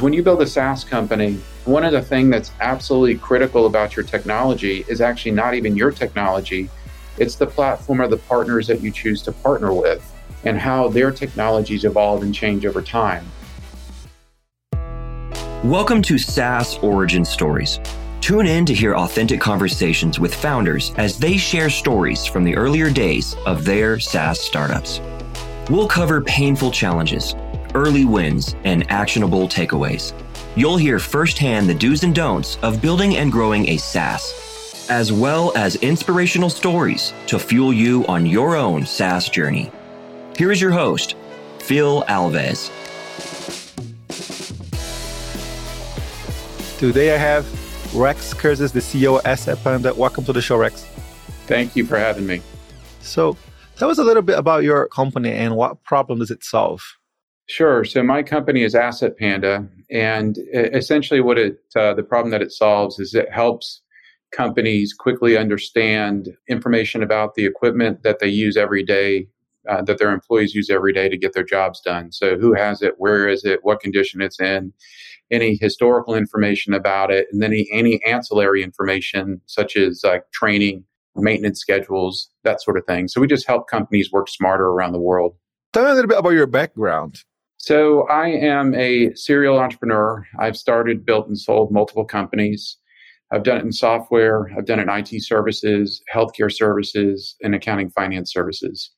When you build a SaaS company, one of the things that's absolutely critical about your technology is actually not even your technology, it's the platform or the partners that you choose to partner with and how their technologies evolve and change over time. Welcome to SaaS Origin Stories. Tune in to hear authentic conversations with founders as they share stories from the earlier days of their SaaS startups. We'll cover painful challenges early wins, and actionable takeaways. You'll hear firsthand the do's and don'ts of building and growing a SaaS, as well as inspirational stories to fuel you on your own SaaS journey. Here is your host, Phil Alves. Today I have Rex Kurzius, the CEO of Asset Panda. Welcome to the show, Rex. Thank you for having me. So, tell us a little bit about your company and what problem does it solve? Sure. So my company is Asset Panda, and essentially, what it uh, the problem that it solves is it helps companies quickly understand information about the equipment that they use every day, uh, that their employees use every day to get their jobs done. So who has it, where is it, what condition it's in, any historical information about it, and then any, any ancillary information such as like training, maintenance schedules, that sort of thing. So we just help companies work smarter around the world. Tell me a little bit about your background. So I am a serial entrepreneur. I've started, built, and sold multiple companies. I've done it in software, I've done it in IT services, healthcare services, and accounting finance services.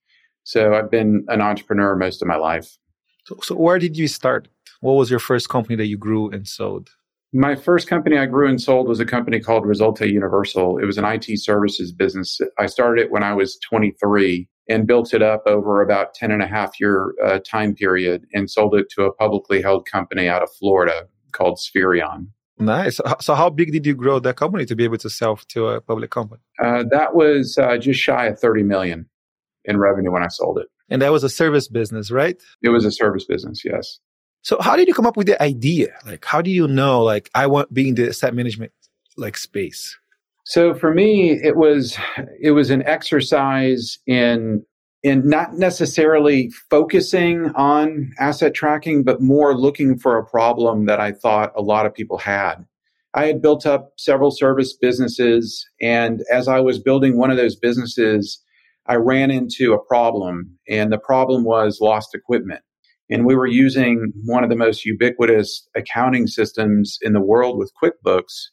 So I've been an entrepreneur most of my life. So, so where did you start? What was your first company that you grew and sold? My first company I grew and sold was a company called Resulte Universal. It was an IT services business. I started it when I was 23 and built it up over about 10 and a half year uh, time period and sold it to a publicly held company out of Florida called Spherion. Nice. So, how big did you grow that company to be able to sell to a public company? Uh, that was uh, just shy of 30 million in revenue when I sold it. And that was a service business, right? It was a service business, yes. So how did you come up with the idea? Like, how do you know, like, I want being the asset management like space? So for me, it was it was an exercise in in not necessarily focusing on asset tracking, but more looking for a problem that I thought a lot of people had. I had built up several service businesses, and as I was building one of those businesses, I ran into a problem, and the problem was lost equipment. And we were using one of the most ubiquitous accounting systems in the world with QuickBooks.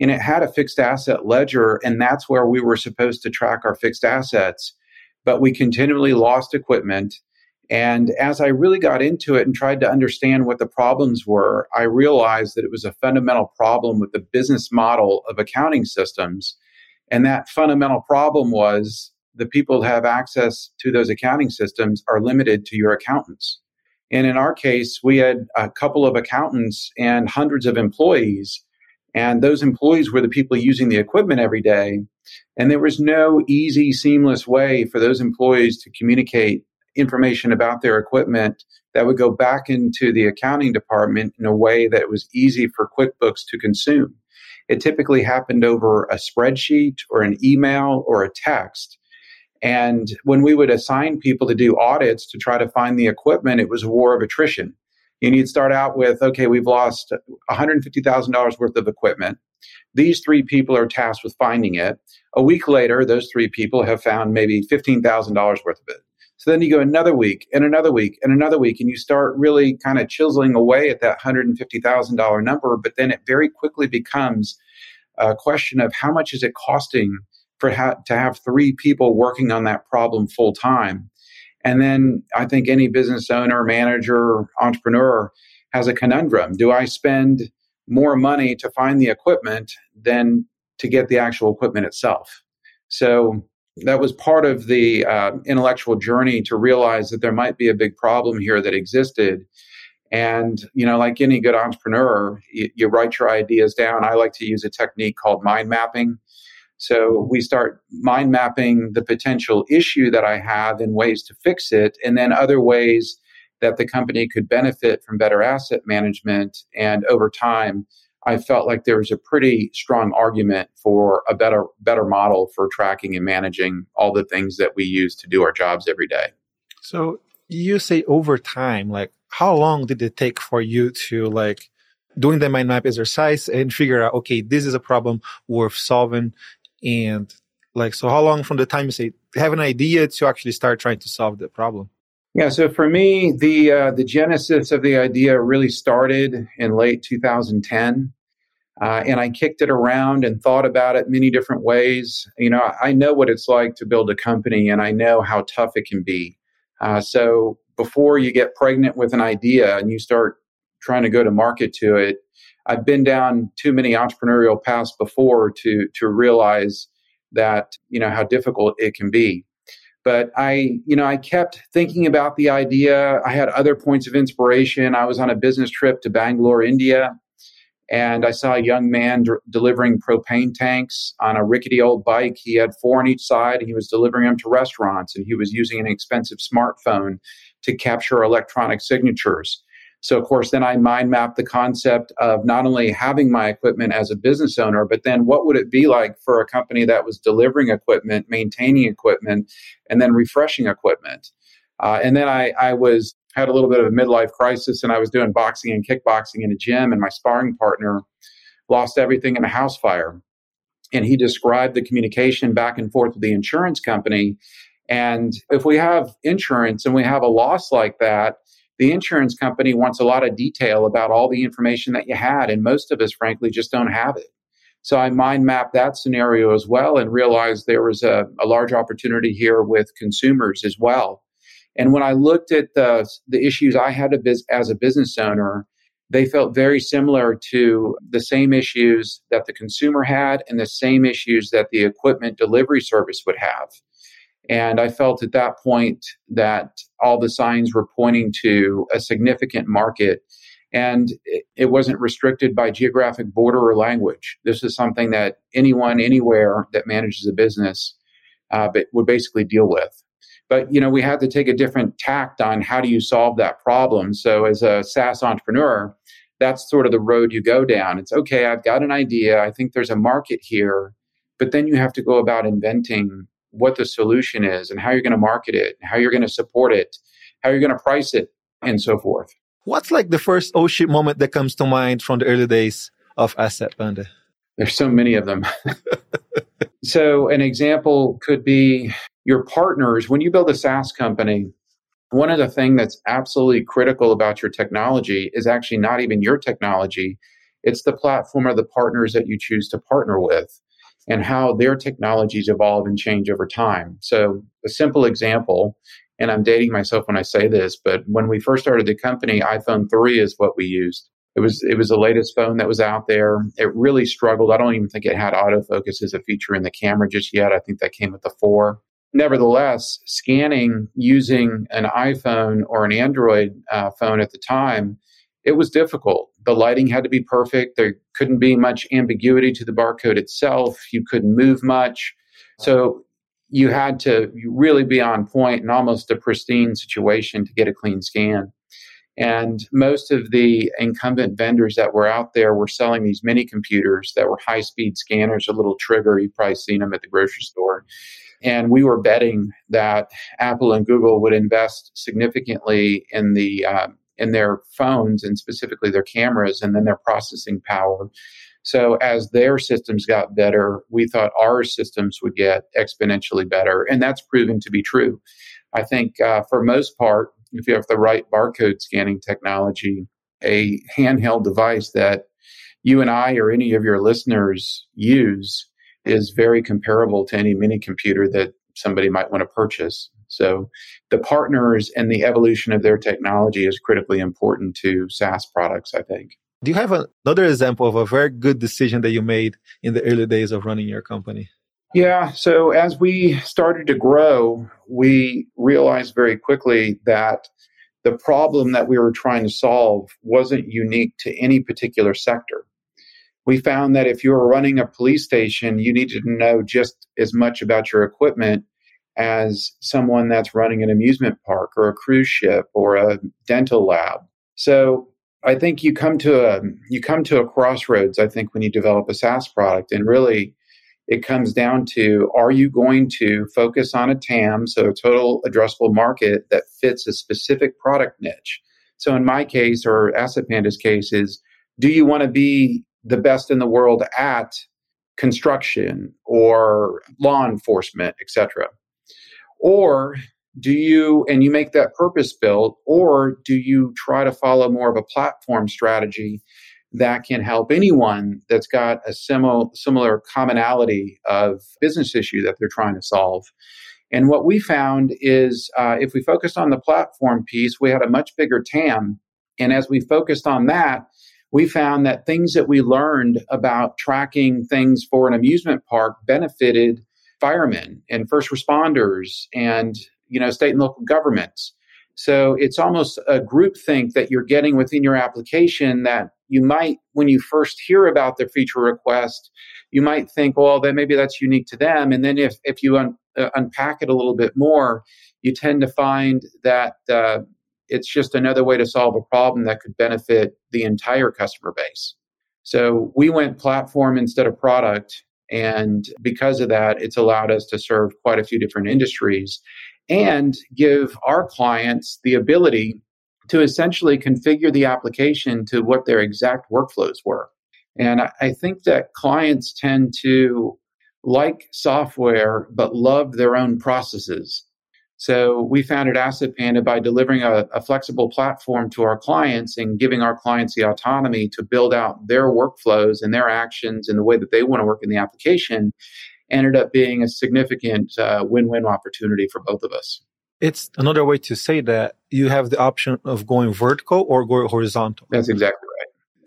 And it had a fixed asset ledger, and that's where we were supposed to track our fixed assets. But we continually lost equipment. And as I really got into it and tried to understand what the problems were, I realized that it was a fundamental problem with the business model of accounting systems. And that fundamental problem was the people who have access to those accounting systems are limited to your accountants. And in our case, we had a couple of accountants and hundreds of employees. And those employees were the people using the equipment every day. And there was no easy, seamless way for those employees to communicate information about their equipment that would go back into the accounting department in a way that was easy for QuickBooks to consume. It typically happened over a spreadsheet or an email or a text. And when we would assign people to do audits to try to find the equipment, it was a war of attrition. And you'd start out with, okay, we've lost $150,000 worth of equipment. These three people are tasked with finding it. A week later, those three people have found maybe $15,000 worth of it. So then you go another week and another week and another week, and you start really kind of chiseling away at that $150,000 number. But then it very quickly becomes a question of how much is it costing for ha- to have three people working on that problem full time. And then I think any business owner, manager, entrepreneur has a conundrum. Do I spend more money to find the equipment than to get the actual equipment itself? So that was part of the uh, intellectual journey to realize that there might be a big problem here that existed. And, you know, like any good entrepreneur, you, you write your ideas down. I like to use a technique called mind mapping so we start mind mapping the potential issue that I have and ways to fix it, and then other ways that the company could benefit from better asset management. And over time, I felt like there was a pretty strong argument for a better better model for tracking and managing all the things that we use to do our jobs every day. So you say over time, like how long did it take for you to like doing the mind map exercise and figure out, okay, this is a problem worth solving. And like, so how long from the time you say have an idea to actually start trying to solve the problem? Yeah, so for me, the uh, the genesis of the idea really started in late 2010, uh, and I kicked it around and thought about it many different ways. You know, I know what it's like to build a company, and I know how tough it can be. Uh, so before you get pregnant with an idea and you start trying to go to market to it, I've been down too many entrepreneurial paths before to to realize that you know how difficult it can be. But i you know i kept thinking about the idea. I had other points of inspiration. I was on a business trip to bangalore india and i saw a young man d- delivering propane tanks on a rickety old bike. He had four on each side. And he was delivering them to restaurants and he was using an expensive smartphone to capture electronic signatures so, of course, then I mind map the concept of not only having my equipment as a business owner, but then what would it be like for a company that was delivering equipment, maintaining equipment, and then refreshing equipment? Uh, and then I, I was had a little bit of a midlife crisis, and I was doing boxing and kickboxing in a gym, and my sparring partner lost everything in a house fire. And he described the communication back and forth with the insurance company. And if we have insurance and we have a loss like that, the insurance company wants a lot of detail about all the information that you had, and most of us, frankly, just don't have it. So I mind mapped that scenario as well and realized there was a, a large opportunity here with consumers as well. And when I looked at the, the issues I had as a business owner, they felt very similar to the same issues that the consumer had and the same issues that the equipment delivery service would have. And I felt at that point that all the signs were pointing to a significant market. And it wasn't restricted by geographic border or language. This is something that anyone, anywhere that manages a business uh, would basically deal with. But you know, we had to take a different tact on how do you solve that problem. So, as a SaaS entrepreneur, that's sort of the road you go down. It's okay, I've got an idea. I think there's a market here, but then you have to go about inventing what the solution is and how you're going to market it, how you're going to support it, how you're going to price it, and so forth. What's like the first oh shit moment that comes to mind from the early days of Asset Panda? There's so many of them. so, an example could be your partners. When you build a SaaS company, one of the things that's absolutely critical about your technology is actually not even your technology, it's the platform or the partners that you choose to partner with and how their technologies evolve and change over time. So, a simple example, and I'm dating myself when I say this, but when we first started the company, iPhone 3 is what we used. It was it was the latest phone that was out there. It really struggled. I don't even think it had autofocus as a feature in the camera just yet. I think that came with the 4. Nevertheless, scanning using an iPhone or an Android uh, phone at the time it was difficult. The lighting had to be perfect. There couldn't be much ambiguity to the barcode itself. You couldn't move much. So you had to really be on point and almost a pristine situation to get a clean scan. And most of the incumbent vendors that were out there were selling these mini computers that were high speed scanners, a little trigger. You've probably seen them at the grocery store. And we were betting that Apple and Google would invest significantly in the uh, in their phones and specifically their cameras and then their processing power. So as their systems got better, we thought our systems would get exponentially better, and that's proven to be true. I think uh, for most part, if you have the right barcode scanning technology, a handheld device that you and I or any of your listeners use is very comparable to any mini computer that somebody might want to purchase. So the partners and the evolution of their technology is critically important to SaaS products, I think. Do you have another example of a very good decision that you made in the early days of running your company? Yeah. So as we started to grow, we realized very quickly that the problem that we were trying to solve wasn't unique to any particular sector. We found that if you were running a police station, you needed to know just as much about your equipment as someone that's running an amusement park or a cruise ship or a dental lab. So I think you come to a you come to a crossroads I think when you develop a SaaS product and really it comes down to are you going to focus on a TAM so a total addressable market that fits a specific product niche. So in my case or Asset Panda's case is do you want to be the best in the world at construction or law enforcement, etc.? Or do you, and you make that purpose built, or do you try to follow more of a platform strategy that can help anyone that's got a similar, similar commonality of business issue that they're trying to solve? And what we found is uh, if we focused on the platform piece, we had a much bigger TAM. And as we focused on that, we found that things that we learned about tracking things for an amusement park benefited firemen and first responders and you know state and local governments so it's almost a group think that you're getting within your application that you might when you first hear about the feature request you might think well then maybe that's unique to them and then if if you un, uh, unpack it a little bit more you tend to find that uh, it's just another way to solve a problem that could benefit the entire customer base. So we went platform instead of product. And because of that, it's allowed us to serve quite a few different industries and give our clients the ability to essentially configure the application to what their exact workflows were. And I think that clients tend to like software but love their own processes. So we founded Asset Panda by delivering a, a, flexible platform to our clients and giving our clients the autonomy to build out their workflows and their actions in the way that they want to work in the application. Ended up being a significant uh, win-win opportunity for both of us. It's another way to say that you have the option of going vertical or going horizontal. That's exactly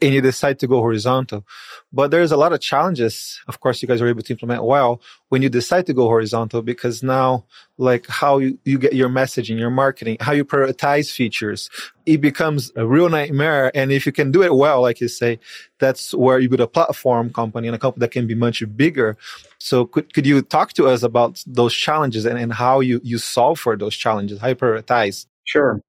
and you decide to go horizontal. But there's a lot of challenges. Of course, you guys are able to implement well when you decide to go horizontal because now, like how you, you get your messaging, your marketing, how you prioritize features, it becomes a real nightmare. And if you can do it well, like you say, that's where you build a platform company and a company that can be much bigger. So could, could you talk to us about those challenges and, and how you, you solve for those challenges, how you prioritize? Sure.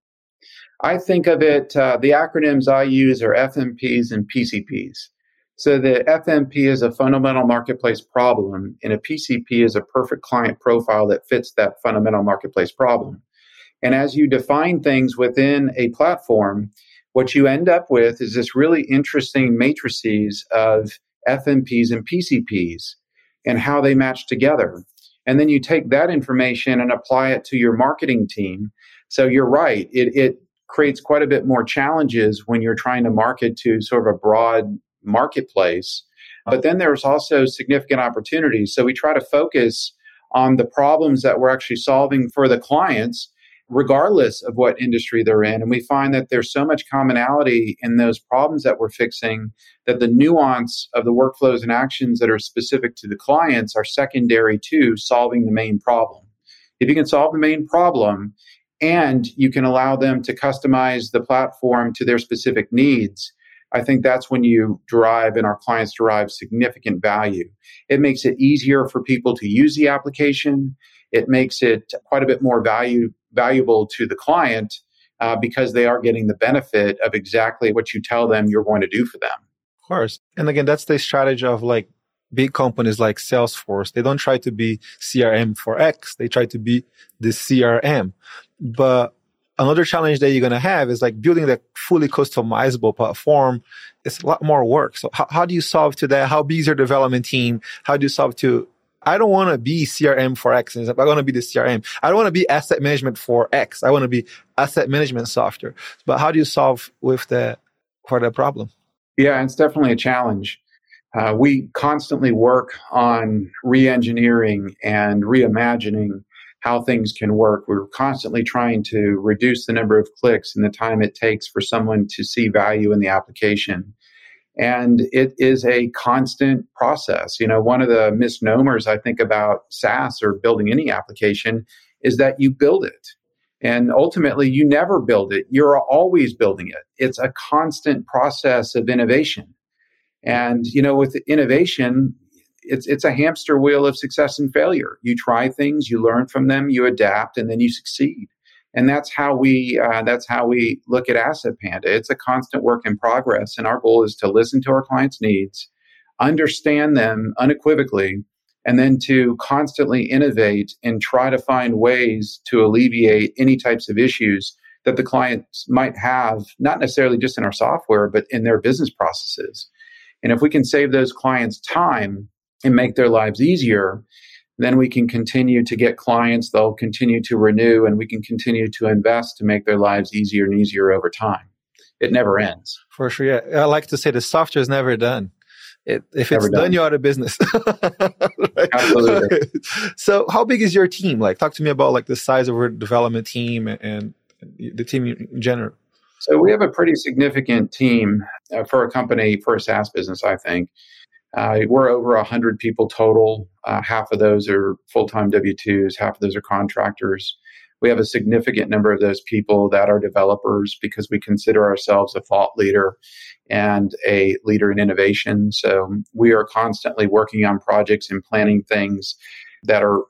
I think of it, uh, the acronyms I use are FMPs and PCPs. So the FMP is a fundamental marketplace problem, and a PCP is a perfect client profile that fits that fundamental marketplace problem. And as you define things within a platform, what you end up with is this really interesting matrices of FMPs and PCPs and how they match together. And then you take that information and apply it to your marketing team. So you're right, it, it creates quite a bit more challenges when you're trying to market to sort of a broad marketplace. But then there's also significant opportunities. So we try to focus on the problems that we're actually solving for the clients, regardless of what industry they're in. And we find that there's so much commonality in those problems that we're fixing that the nuance of the workflows and actions that are specific to the clients are secondary to solving the main problem. If you can solve the main problem, and you can allow them to customize the platform to their specific needs. I think that's when you derive and our clients derive significant value. It makes it easier for people to use the application. It makes it quite a bit more value valuable to the client uh, because they are getting the benefit of exactly what you tell them you're going to do for them. Of course. And again, that's the strategy of like big companies like Salesforce. They don't try to be CRM for X. They try to be the CRM. But another challenge that you're going to have is like building that fully customizable platform. It's a lot more work. So how, how do you solve to that? How big is your development team? How do you solve to, I don't want to be CRM for X. I want to be the CRM. I don't want to be asset management for X. I want to be asset management software. But how do you solve with the, for that problem? Yeah, it's definitely a challenge. Uh, we constantly work on re-engineering and reimagining how things can work. We're constantly trying to reduce the number of clicks and the time it takes for someone to see value in the application. And it is a constant process. You know, one of the misnomers I think about SaaS or building any application is that you build it. And ultimately, you never build it. You're always building it. It's a constant process of innovation. And, you know, with innovation, it's it's a hamster wheel of success and failure. You try things, you learn from them, you adapt, and then you succeed. And that's how we uh, that's how we look at Asset Panda. It's a constant work in progress, and our goal is to listen to our clients' needs, understand them unequivocally, and then to constantly innovate and try to find ways to alleviate any types of issues that the clients might have, not necessarily just in our software, but in their business processes. And if we can save those clients time and make their lives easier, then we can continue to get clients, they'll continue to renew, and we can continue to invest to make their lives easier and easier over time. It never ends. For sure. Yeah. I like to say the software is never done. It, if it's done. done. you're out of business. Absolutely. so, how big is your team? Like, talk to me about like the size of our development team and the team in general. So, we have a pretty significant team uh, for a company for a SaaS business. I think uh, we're over hundred people total. Uh, half of those are full time W twos. Half of those are contractors we have a significant number of those people that are developers because we consider ourselves a thought leader and a leader in innovation. So we are constantly working on projects and planning things that are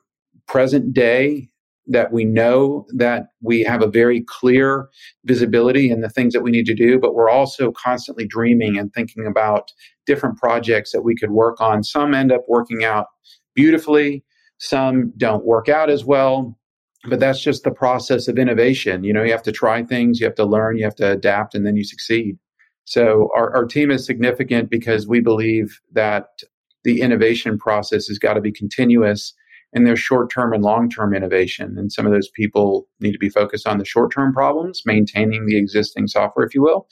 present day that we know that we have a very clear visibility in the things that we need to do, but we're also constantly dreaming and thinking about different projects that we could work on. Some end up working out beautifully, some don't work out as well but that's just the process of innovation. You know, you have to try things, you have to learn, you have to adapt, and then you succeed. So our, our team is significant because we believe that the innovation process has got to be continuous and there's short term and long term innovation. And some of those people need to be focused on the short term problems, maintaining the existing software, if you will.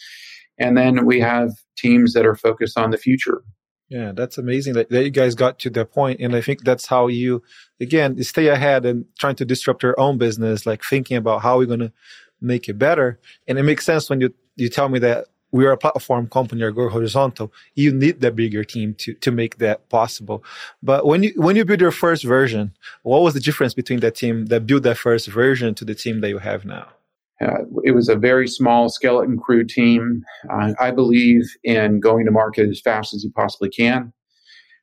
And then we have teams that are focused on the future. Yeah, that's amazing that, that you guys got to that point. And I think that's how you, again, stay ahead and trying to disrupt your own business, like thinking about how we're going to make it better. And it makes sense when you, you tell me that we are a platform company or go horizontal. You need that bigger team to, to make that possible. But when you, when you build your first version, what was the difference between the team that built that first version to the team that you have now? Uh, it was a very small skeleton crew team. Uh, I believe in going to market as fast as you possibly can.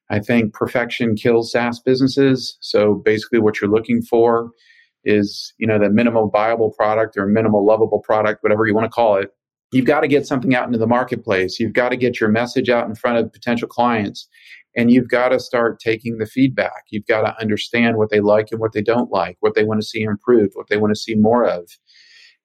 I think perfection kills SaaS businesses. So basically, what you're looking for is you know the minimal viable product or minimal lovable product, whatever you want to call it. You've got to get something out into the marketplace. You've got to get your message out in front of potential clients, and you've got to start taking the feedback. You've got to understand what they like and what they don't like, what they want to see improved, what they want to see more of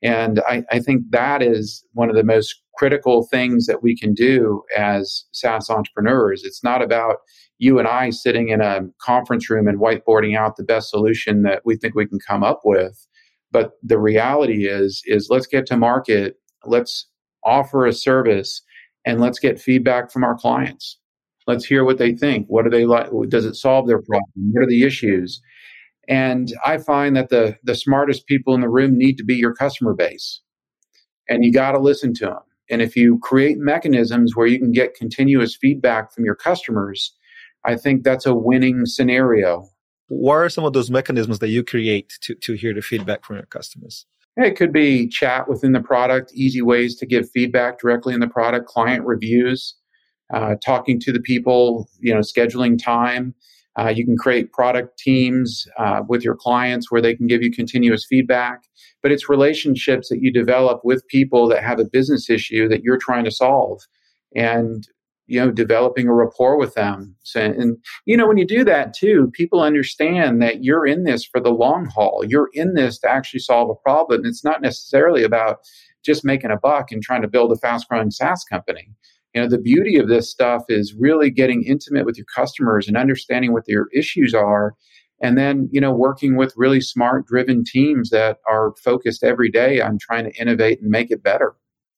and I, I, think that is one of the most critical things that we can do as SaaS entrepreneurs. It's not about you and I sitting in a conference room and whiteboarding out the best solution that we think we can come up with. But the reality is, is let's get to market, let's offer a service, and let's get feedback from our clients. Let's hear what they think. What do they like? Does it solve their problem? What are the issues? And I find that the the smartest people in the room need to be your customer base. And you got to listen to them. And if you create mechanisms where you can get continuous feedback from your customers, I think that's a winning scenario. What are some of those mechanisms that you create to, to hear the feedback from your customers? It could be chat within the product, easy ways to give feedback directly in the product, client reviews, uh, talking to the people, you know, scheduling time. Uh, you can create product teams uh, with your clients where they can give you continuous feedback. But it's relationships that you develop with people that have a business issue that you're trying to solve, and you know, developing a rapport with them. So, and you know, when you do that too, people understand that you're in this for the long haul. You're in this to actually solve a problem. It's not necessarily about just making a buck and trying to build a fast-growing SaaS company you know the beauty of this stuff is really getting intimate with your customers and understanding what their issues are and then you know working with really smart driven teams that are focused every day on trying to innovate and make it better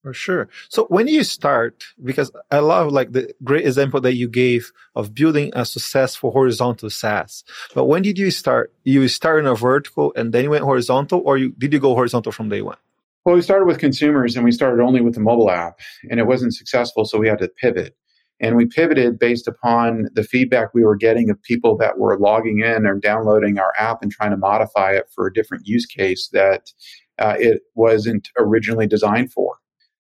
for sure so when you start because i love like the great example that you gave of building a successful horizontal saas but when did you start you start in a vertical and then you went horizontal or you did you go horizontal from day one well, we started with consumers and we started only with the mobile app, and it wasn't successful, so we had to pivot. And we pivoted based upon the feedback we were getting of people that were logging in or downloading our app and trying to modify it for a different use case that uh, it wasn't originally designed for.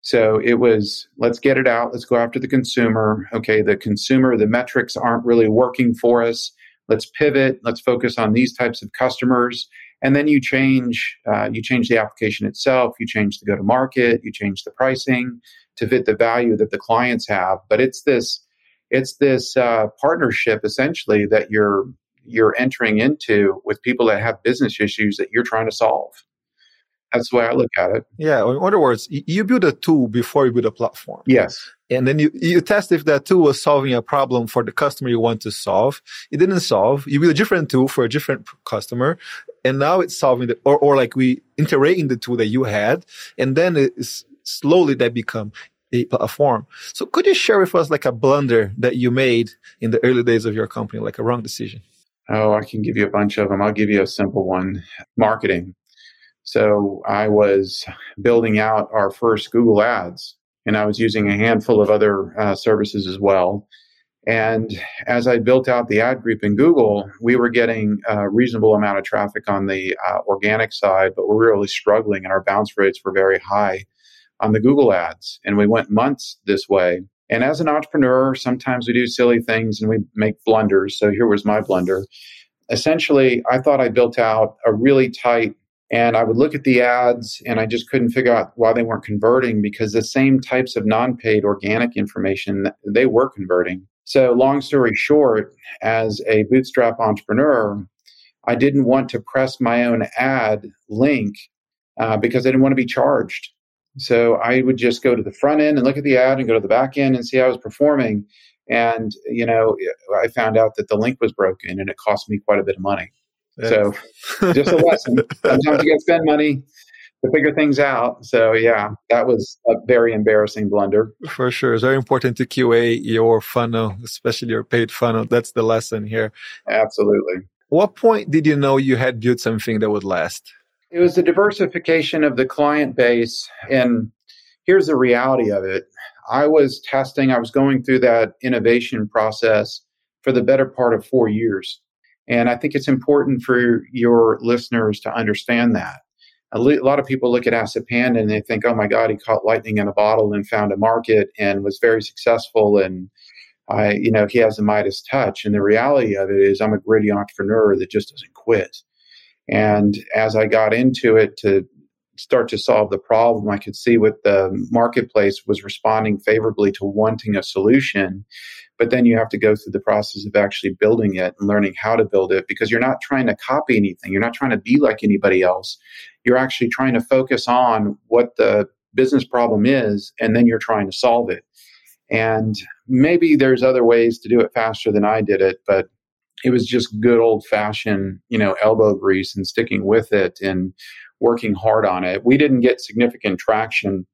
So it was let's get it out, let's go after the consumer. Okay, the consumer, the metrics aren't really working for us. Let's pivot, let's focus on these types of customers. And then you change uh, you change the application itself. You change the go to market you change the pricing to fit the value that the clients have. But it's this it's this uh, partnership essentially that you're you're entering into with people that have business issues that you're trying to solve That's the way I look at it. Yeah. In other words, you build a tool before you build a platform. Yes. And then you, you test if that tool was solving a problem for the customer you want to solve. It didn't solve. You build a different tool for a different customer. And now it's solving the, or, or like we integrate in the tool that you had. And then it's slowly that become a platform. So could you share with us like a blunder that you made in the early days of your company, like a wrong decision? Oh, I can give you a bunch of them. I'll give you a simple one marketing. So I was building out our first Google ads and I was using a handful of other uh, services as well. And as I built out the ad group in Google, we were getting a reasonable amount of traffic on the uh, organic side, but we are really struggling and our bounce rates were very high on the Google ads. And we went months this way. And as an entrepreneur, sometimes we do silly things and we make blunders. So here was my blunder. Essentially, I thought I built out a really tight and I would look at the ads and I just couldn't figure out why they weren't converting because the same types of non paid organic information, they were converting. So, long story short, as a bootstrap entrepreneur, I didn't want to press my own ad link uh, because I didn't want to be charged. So I would just go to the front end and look at the ad and go to the back end and see how I was performing. And, you know, I found out that the link was broken and it cost me quite a bit of money. Yeah. So just a lesson. Sometimes you got to spend money to figure things out. So yeah, that was a very embarrassing blunder. For sure. It's very important to QA your funnel, especially your paid funnel. That's the lesson here. Absolutely. What point did you know you had built something that would last? It was the diversification of the client base. And here's the reality of it I was testing, I was going through that innovation process for the better part of four years. And I think it's important for your listeners to understand that. A lot of people look at Asset Panda and they think, oh my God, he caught lightning in a bottle and found a market and was very successful. And I, you know, he has the Midas touch. And the reality of it is, I'm a gritty entrepreneur that just doesn't quit. And as I got into it to start to solve the problem, I could see what the marketplace was responding favorably to wanting a solution. But then you have to go through the process of actually building it and learning how to build it because you're not trying to copy anything. You're not trying to be like anybody else. You're actually trying to focus on what the business problem is, and then you're trying to solve it. And maybe there's other ways to do it faster than I did it, but it was just good old fashioned, you know, elbow grease and sticking with it and working hard on it. We didn't get significant traction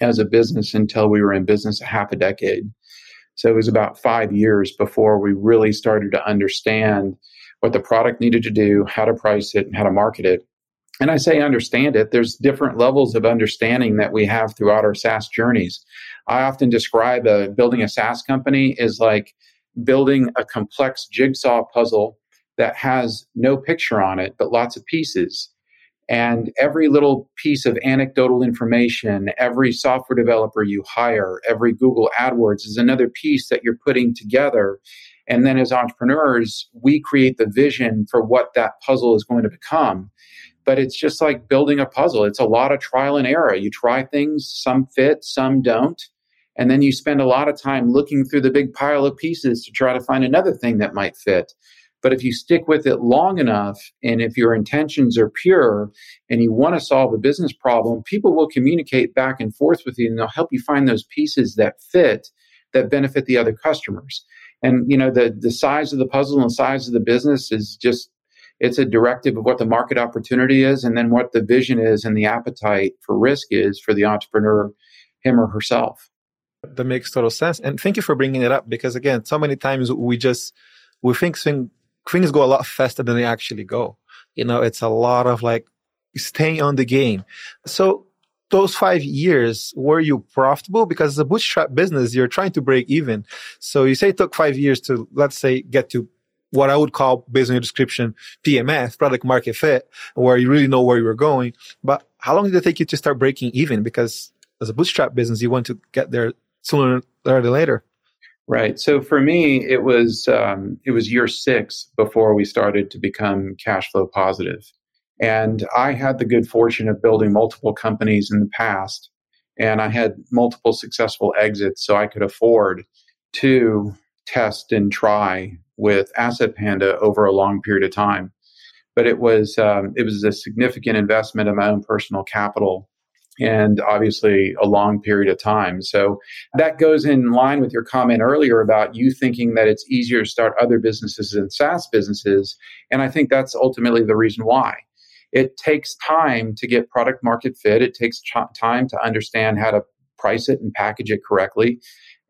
as a business until we were in business a half a decade. So it was about five years before we really started to understand what the product needed to do, how to price it, and how to market it. And I say understand it, there's different levels of understanding that we have throughout our SaaS journeys. I often describe a, building a SaaS company is like building a complex jigsaw puzzle that has no picture on it, but lots of pieces. And every little piece of anecdotal information, every software developer you hire, every Google AdWords is another piece that you're putting together. And then as entrepreneurs, we create the vision for what that puzzle is going to become. But it's just like building a puzzle. It's a lot of trial and error. You try things, some fit, some don't. And then you spend a lot of time looking through the big pile of pieces to try to find another thing that might fit. But if you stick with it long enough, and if your intentions are pure and you want to solve a business problem, people will communicate back and forth with you and they'll help you find those pieces that fit that benefit the other customers. And you know, the the size of the puzzle and the size of the business is just it's a directive of what the market opportunity is and then what the vision is and the appetite for risk is for the entrepreneur, him or herself. That makes total sense. And thank you for bringing it up because again, so many times we just, we think thing, things go a lot faster than they actually go. You know, it's a lot of like staying on the game. So those five years, were you profitable? Because as a bootstrap business, you're trying to break even. So you say it took five years to, let's say, get to what I would call, based on your description, PMF, product market fit, where you really know where you were going. But how long did it take you to start breaking even? Because as a bootstrap business, you want to get there sooner rather than later. Right. So for me, it was um, it was year six before we started to become cash flow positive, and I had the good fortune of building multiple companies in the past, and I had multiple successful exits, so I could afford to test and try with Asset Panda over a long period of time. but it was um, it was a significant investment of my own personal capital and obviously a long period of time. So that goes in line with your comment earlier about you thinking that it's easier to start other businesses than SaaS businesses. And I think that's ultimately the reason why. It takes time to get product market fit. It takes ch- time to understand how to price it and package it correctly.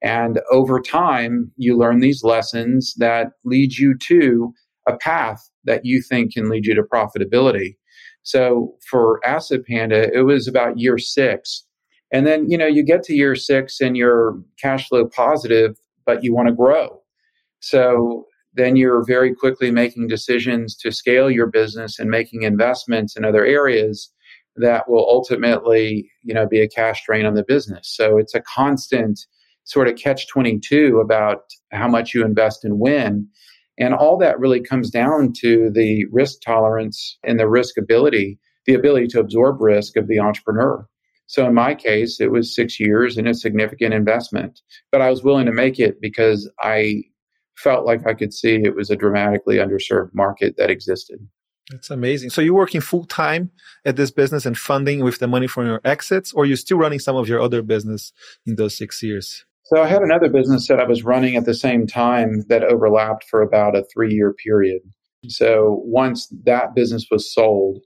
And over time, you learn these lessons that lead you to a path that you think can lead you to profitability. So for Asset Panda, it was about year six. And then, you know, you get to year six and you're cash flow positive, but you want to grow. So then you're very quickly making decisions to scale your business and making investments in other areas that will ultimately, you know, be a cash drain on the business. So it's a constant sort of catch 22 about how much you invest and when. And all that really comes down to the risk tolerance and the risk ability, the ability to absorb risk of the entrepreneur. So in my case, it was six years and a significant investment, but I was willing to make it because I felt like I could see it was a dramatically underserved market that existed. That's amazing. So you're working full time at this business and funding with the money from your exits, or you're still running some of your other business in those six years? So I had another business that I was running at the same time that overlapped for about a three year period. So once that business was sold,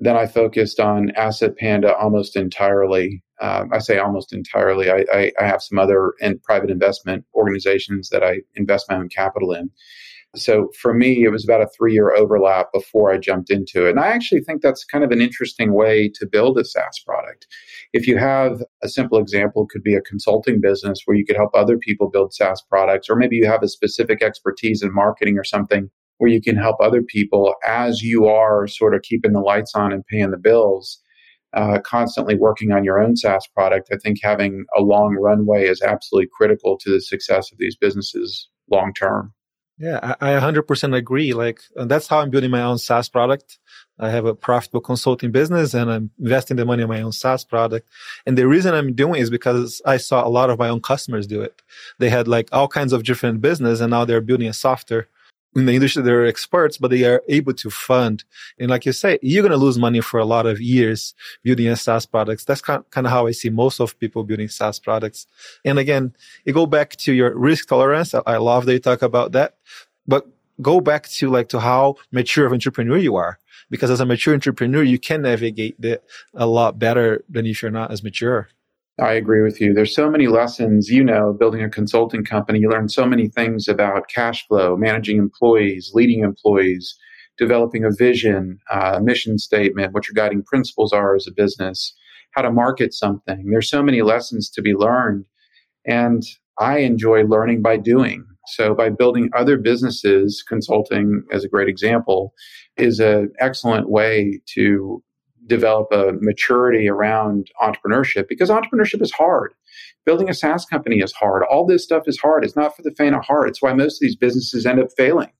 then I focused on Asset Panda almost entirely. Um, I say almost entirely. I, I, I have some other in private investment organizations that I invest my own capital in. So for me, it was about a three year overlap before I jumped into it. And I actually think that's kind of an interesting way to build a SaaS product. If you have a simple example, could be a consulting business where you could help other people build SaaS products, or maybe you have a specific expertise in marketing or something where you can help other people as you are sort of keeping the lights on and paying the bills. Uh, constantly working on your own SaaS product, I think having a long runway is absolutely critical to the success of these businesses long term. Yeah, I, I 100% agree. Like, that's how I'm building my own SaaS product. I have a profitable consulting business and I'm investing the money in my own SaaS product. And the reason I'm doing is because I saw a lot of my own customers do it. They had like all kinds of different business and now they're building a software in the industry they're experts but they are able to fund. And like you say you're going to lose money for a lot of years building a saas products. That's kind of how i see most of people building saas products. And again you go back to your risk tolerance i love that you talk about that. But go back to like to how mature of entrepreneur you are because as a mature entrepreneur you can navigate it a lot better than if you're not as mature I agree with you. There's so many lessons, you know, building a consulting company, you learn so many things about cash flow, managing employees, leading employees, developing a vision, uh, a mission statement, what your guiding principles are as a business, how to market something. There's so many lessons to be learned. And I enjoy learning by doing. So by building other businesses, consulting as a great example, is an excellent way to develop a maturity around entrepreneurship because entrepreneurship is hard. Building a SaaS company is hard. All this stuff is hard. It's not for the faint of heart. It's why most of these businesses end up failing.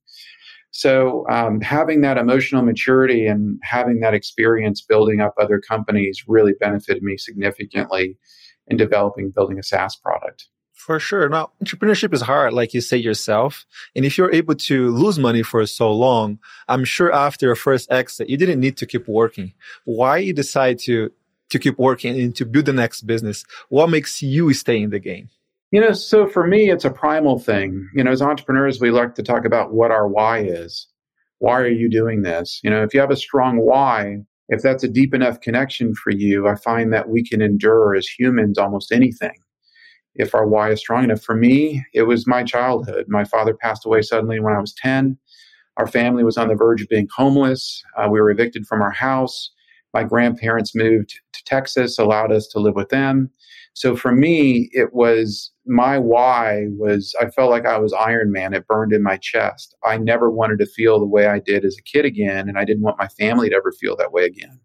So, um, having that emotional maturity and having that experience building up other companies really benefited me significantly in developing building a SaaS product. For sure. Now, entrepreneurship is hard, like you say yourself. And if you're able to lose money for so long, I'm sure after your first exit, you didn't need to keep working. Why you decide to, to keep working and to build the next business? What makes you stay in the game? You know, so for me, it's a primal thing. You know, as entrepreneurs, we like to talk about what our why is. Why are you doing this? You know, if you have a strong why, if that's a deep enough connection for you, I find that we can endure as humans almost anything if our why is strong enough. For me, it was my childhood. My father passed away suddenly when I was 10. Our family was on the verge of being homeless. Uh, we were evicted from our house. My grandparents moved to Texas, allowed us to live with them. So for me, it was my why was I felt like I was Iron Man. It burned in my chest. I never wanted to feel the way I did as a kid again, and I didn't want my family to ever feel that way again.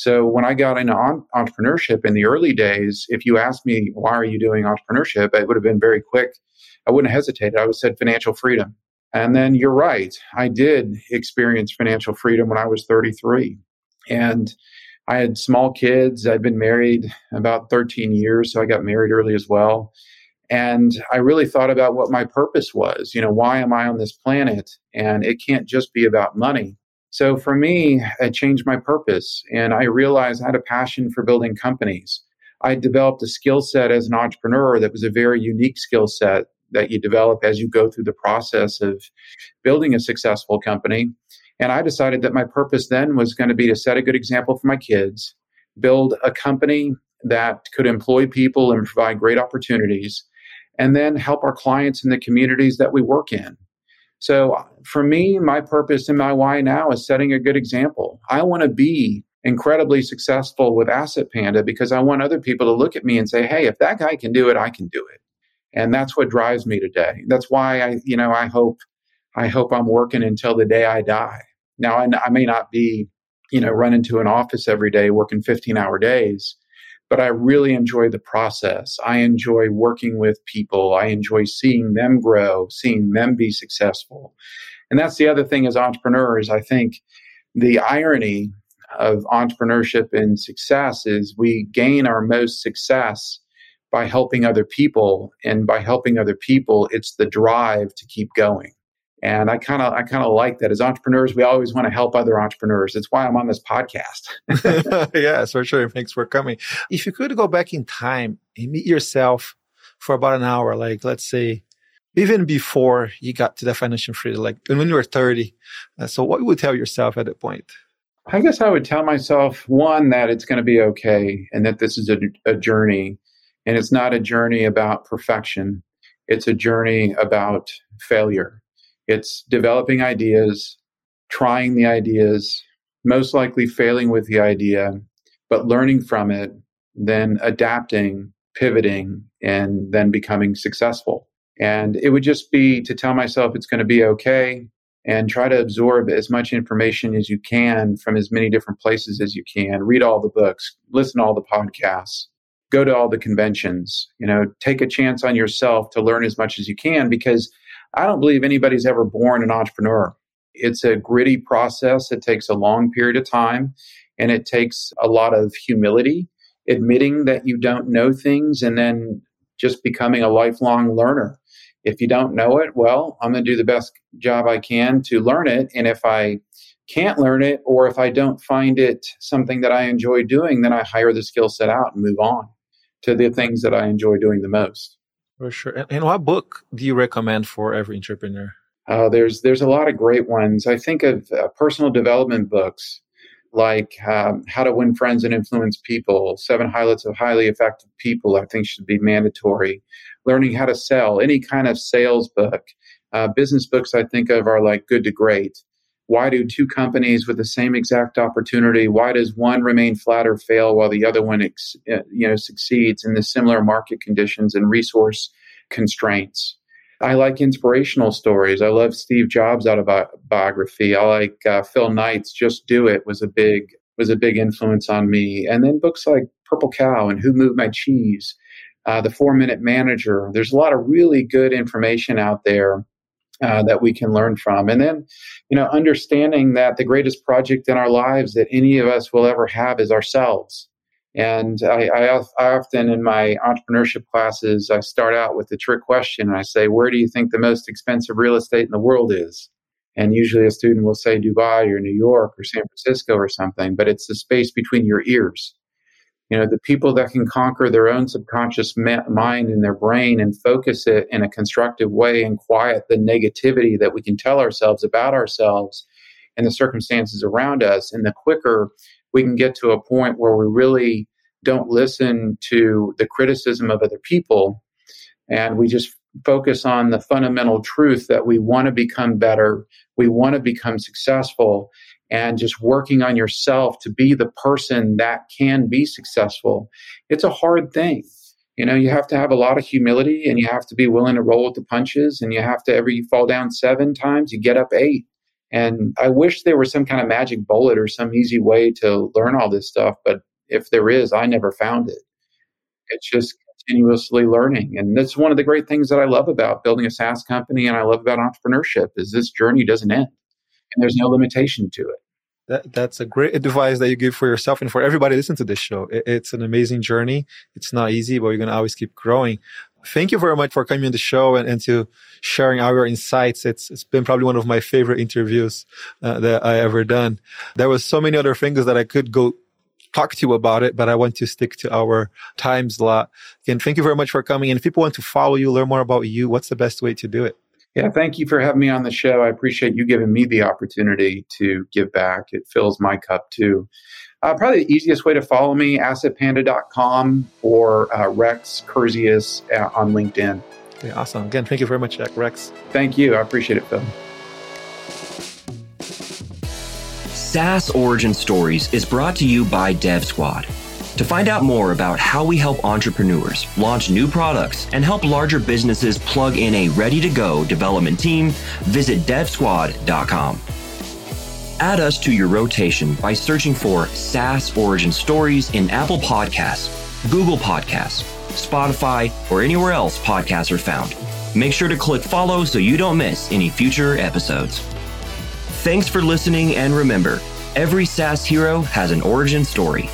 So when I got into on- entrepreneurship in the early days, if you asked me why are you doing entrepreneurship, it would have been very quick. I wouldn't have hesitated. I would have said financial freedom. And then you're right. I did experience financial freedom when I was 33. And I had small kids. I'd been married about 13 years, so I got married early as well. And I really thought about what my purpose was. You know, why am I on this planet? And it can't just be about money. So for me, it changed my purpose and I realized I had a passion for building companies. I developed a skill set as an entrepreneur that was a very unique skill set that you develop as you go through the process of building a successful company. And I decided that my purpose then was going to be to set a good example for my kids, build a company that could employ people and provide great opportunities, and then help our clients in the communities that we work in. So for me, my purpose and my why now is setting a good example. I want to be incredibly successful with Asset Panda because I want other people to look at me and say, hey, if that guy can do it, I can do it. And that's what drives me today. That's why I, you know, I hope, I hope I'm working until the day I die. Now, I, I may not be, you know, running to an office every day working 15 hour days, but I really enjoy the process. I enjoy working with people. I enjoy seeing them grow, seeing them be successful. And that's the other thing as entrepreneurs. I think the irony of entrepreneurship and success is we gain our most success by helping other people. And by helping other people, it's the drive to keep going. And I kind of I kind of like that. As entrepreneurs, we always want to help other entrepreneurs. That's why I'm on this podcast. yes, for sure. Thanks for coming. If you could go back in time and meet yourself for about an hour, like let's say even before you got to the financial freedom, like when you were 30. Uh, so what would you tell yourself at that point? I guess I would tell myself one that it's going to be okay and that this is a, a journey and it's not a journey about perfection. It's a journey about failure it's developing ideas, trying the ideas, most likely failing with the idea, but learning from it, then adapting, pivoting, and then becoming successful. And it would just be to tell myself it's going to be okay and try to absorb as much information as you can from as many different places as you can. Read all the books, listen to all the podcasts, go to all the conventions, you know, take a chance on yourself to learn as much as you can because I don't believe anybody's ever born an entrepreneur. It's a gritty process. It takes a long period of time and it takes a lot of humility, admitting that you don't know things and then just becoming a lifelong learner. If you don't know it, well, I'm going to do the best job I can to learn it. And if I can't learn it or if I don't find it something that I enjoy doing, then I hire the skill set out and move on to the things that I enjoy doing the most. For sure. And, and what book do you recommend for every entrepreneur? Uh, there's there's a lot of great ones. I think of uh, personal development books like um, How to Win Friends and Influence People, Seven Highlights of Highly Effective People. I think should be mandatory. Learning how to sell, any kind of sales book. Uh, business books I think of are like Good to Great. Why do two companies with the same exact opportunity? Why does one remain flat or fail while the other one, ex, uh, you know, succeeds in the similar market conditions and resource constraints? I like inspirational stories. I love Steve Jobs' autobiography. I like uh, Phil Knight's "Just Do It" was a big was a big influence on me. And then books like Purple Cow and Who Moved My Cheese, uh, The Four Minute Manager. There's a lot of really good information out there uh, that we can learn from. And then, you know, understanding that the greatest project in our lives that any of us will ever have is ourselves. And I, I, I, often in my entrepreneurship classes, I start out with the trick question. And I say, Where do you think the most expensive real estate in the world is? And usually a student will say Dubai or New York or San Francisco or something, but it's the space between your ears you know the people that can conquer their own subconscious mind and their brain and focus it in a constructive way and quiet the negativity that we can tell ourselves about ourselves and the circumstances around us and the quicker we can get to a point where we really don't listen to the criticism of other people and we just focus on the fundamental truth that we want to become better we want to become successful and just working on yourself to be the person that can be successful. It's a hard thing. You know, you have to have a lot of humility and you have to be willing to roll with the punches and you have to, every you fall down seven times, you get up eight. And I wish there was some kind of magic bullet or some easy way to learn all this stuff. But if there is, I never found it. It's just continuously learning. And that's one of the great things that I love about building a SaaS company and I love about entrepreneurship is this journey doesn't end and there's no limitation to it. That, that's a great advice that you give for yourself and for everybody listening to this show. It, it's an amazing journey. It's not easy, but you're going to always keep growing. thank you very much for coming on the show and, and to sharing our insights. It's it's been probably one of my favorite interviews uh, that I ever done. There was so many other things that I could go talk to you about it, but I want to stick to our time slot. Again, thank you very much for coming. And if people want to follow you, learn more about you, what's the best way to do it? Yeah, thank you for having me on the show. I appreciate you giving me the opportunity to give back. It fills my cup too. Uh, probably the easiest way to follow me, assetpanda.com or uh, Rex Kurzius uh, on LinkedIn. Yeah, awesome. Again, thank you very much, Jack. Rex. Thank you. I appreciate it, Phil. SaaS Origin Stories is brought to you by Dev Squad. To find out more about how we help entrepreneurs launch new products and help larger businesses plug in a ready to go development team, visit devsquad.com. Add us to your rotation by searching for SaaS Origin Stories in Apple Podcasts, Google Podcasts, Spotify, or anywhere else podcasts are found. Make sure to click follow so you don't miss any future episodes. Thanks for listening, and remember, every SaaS hero has an origin story.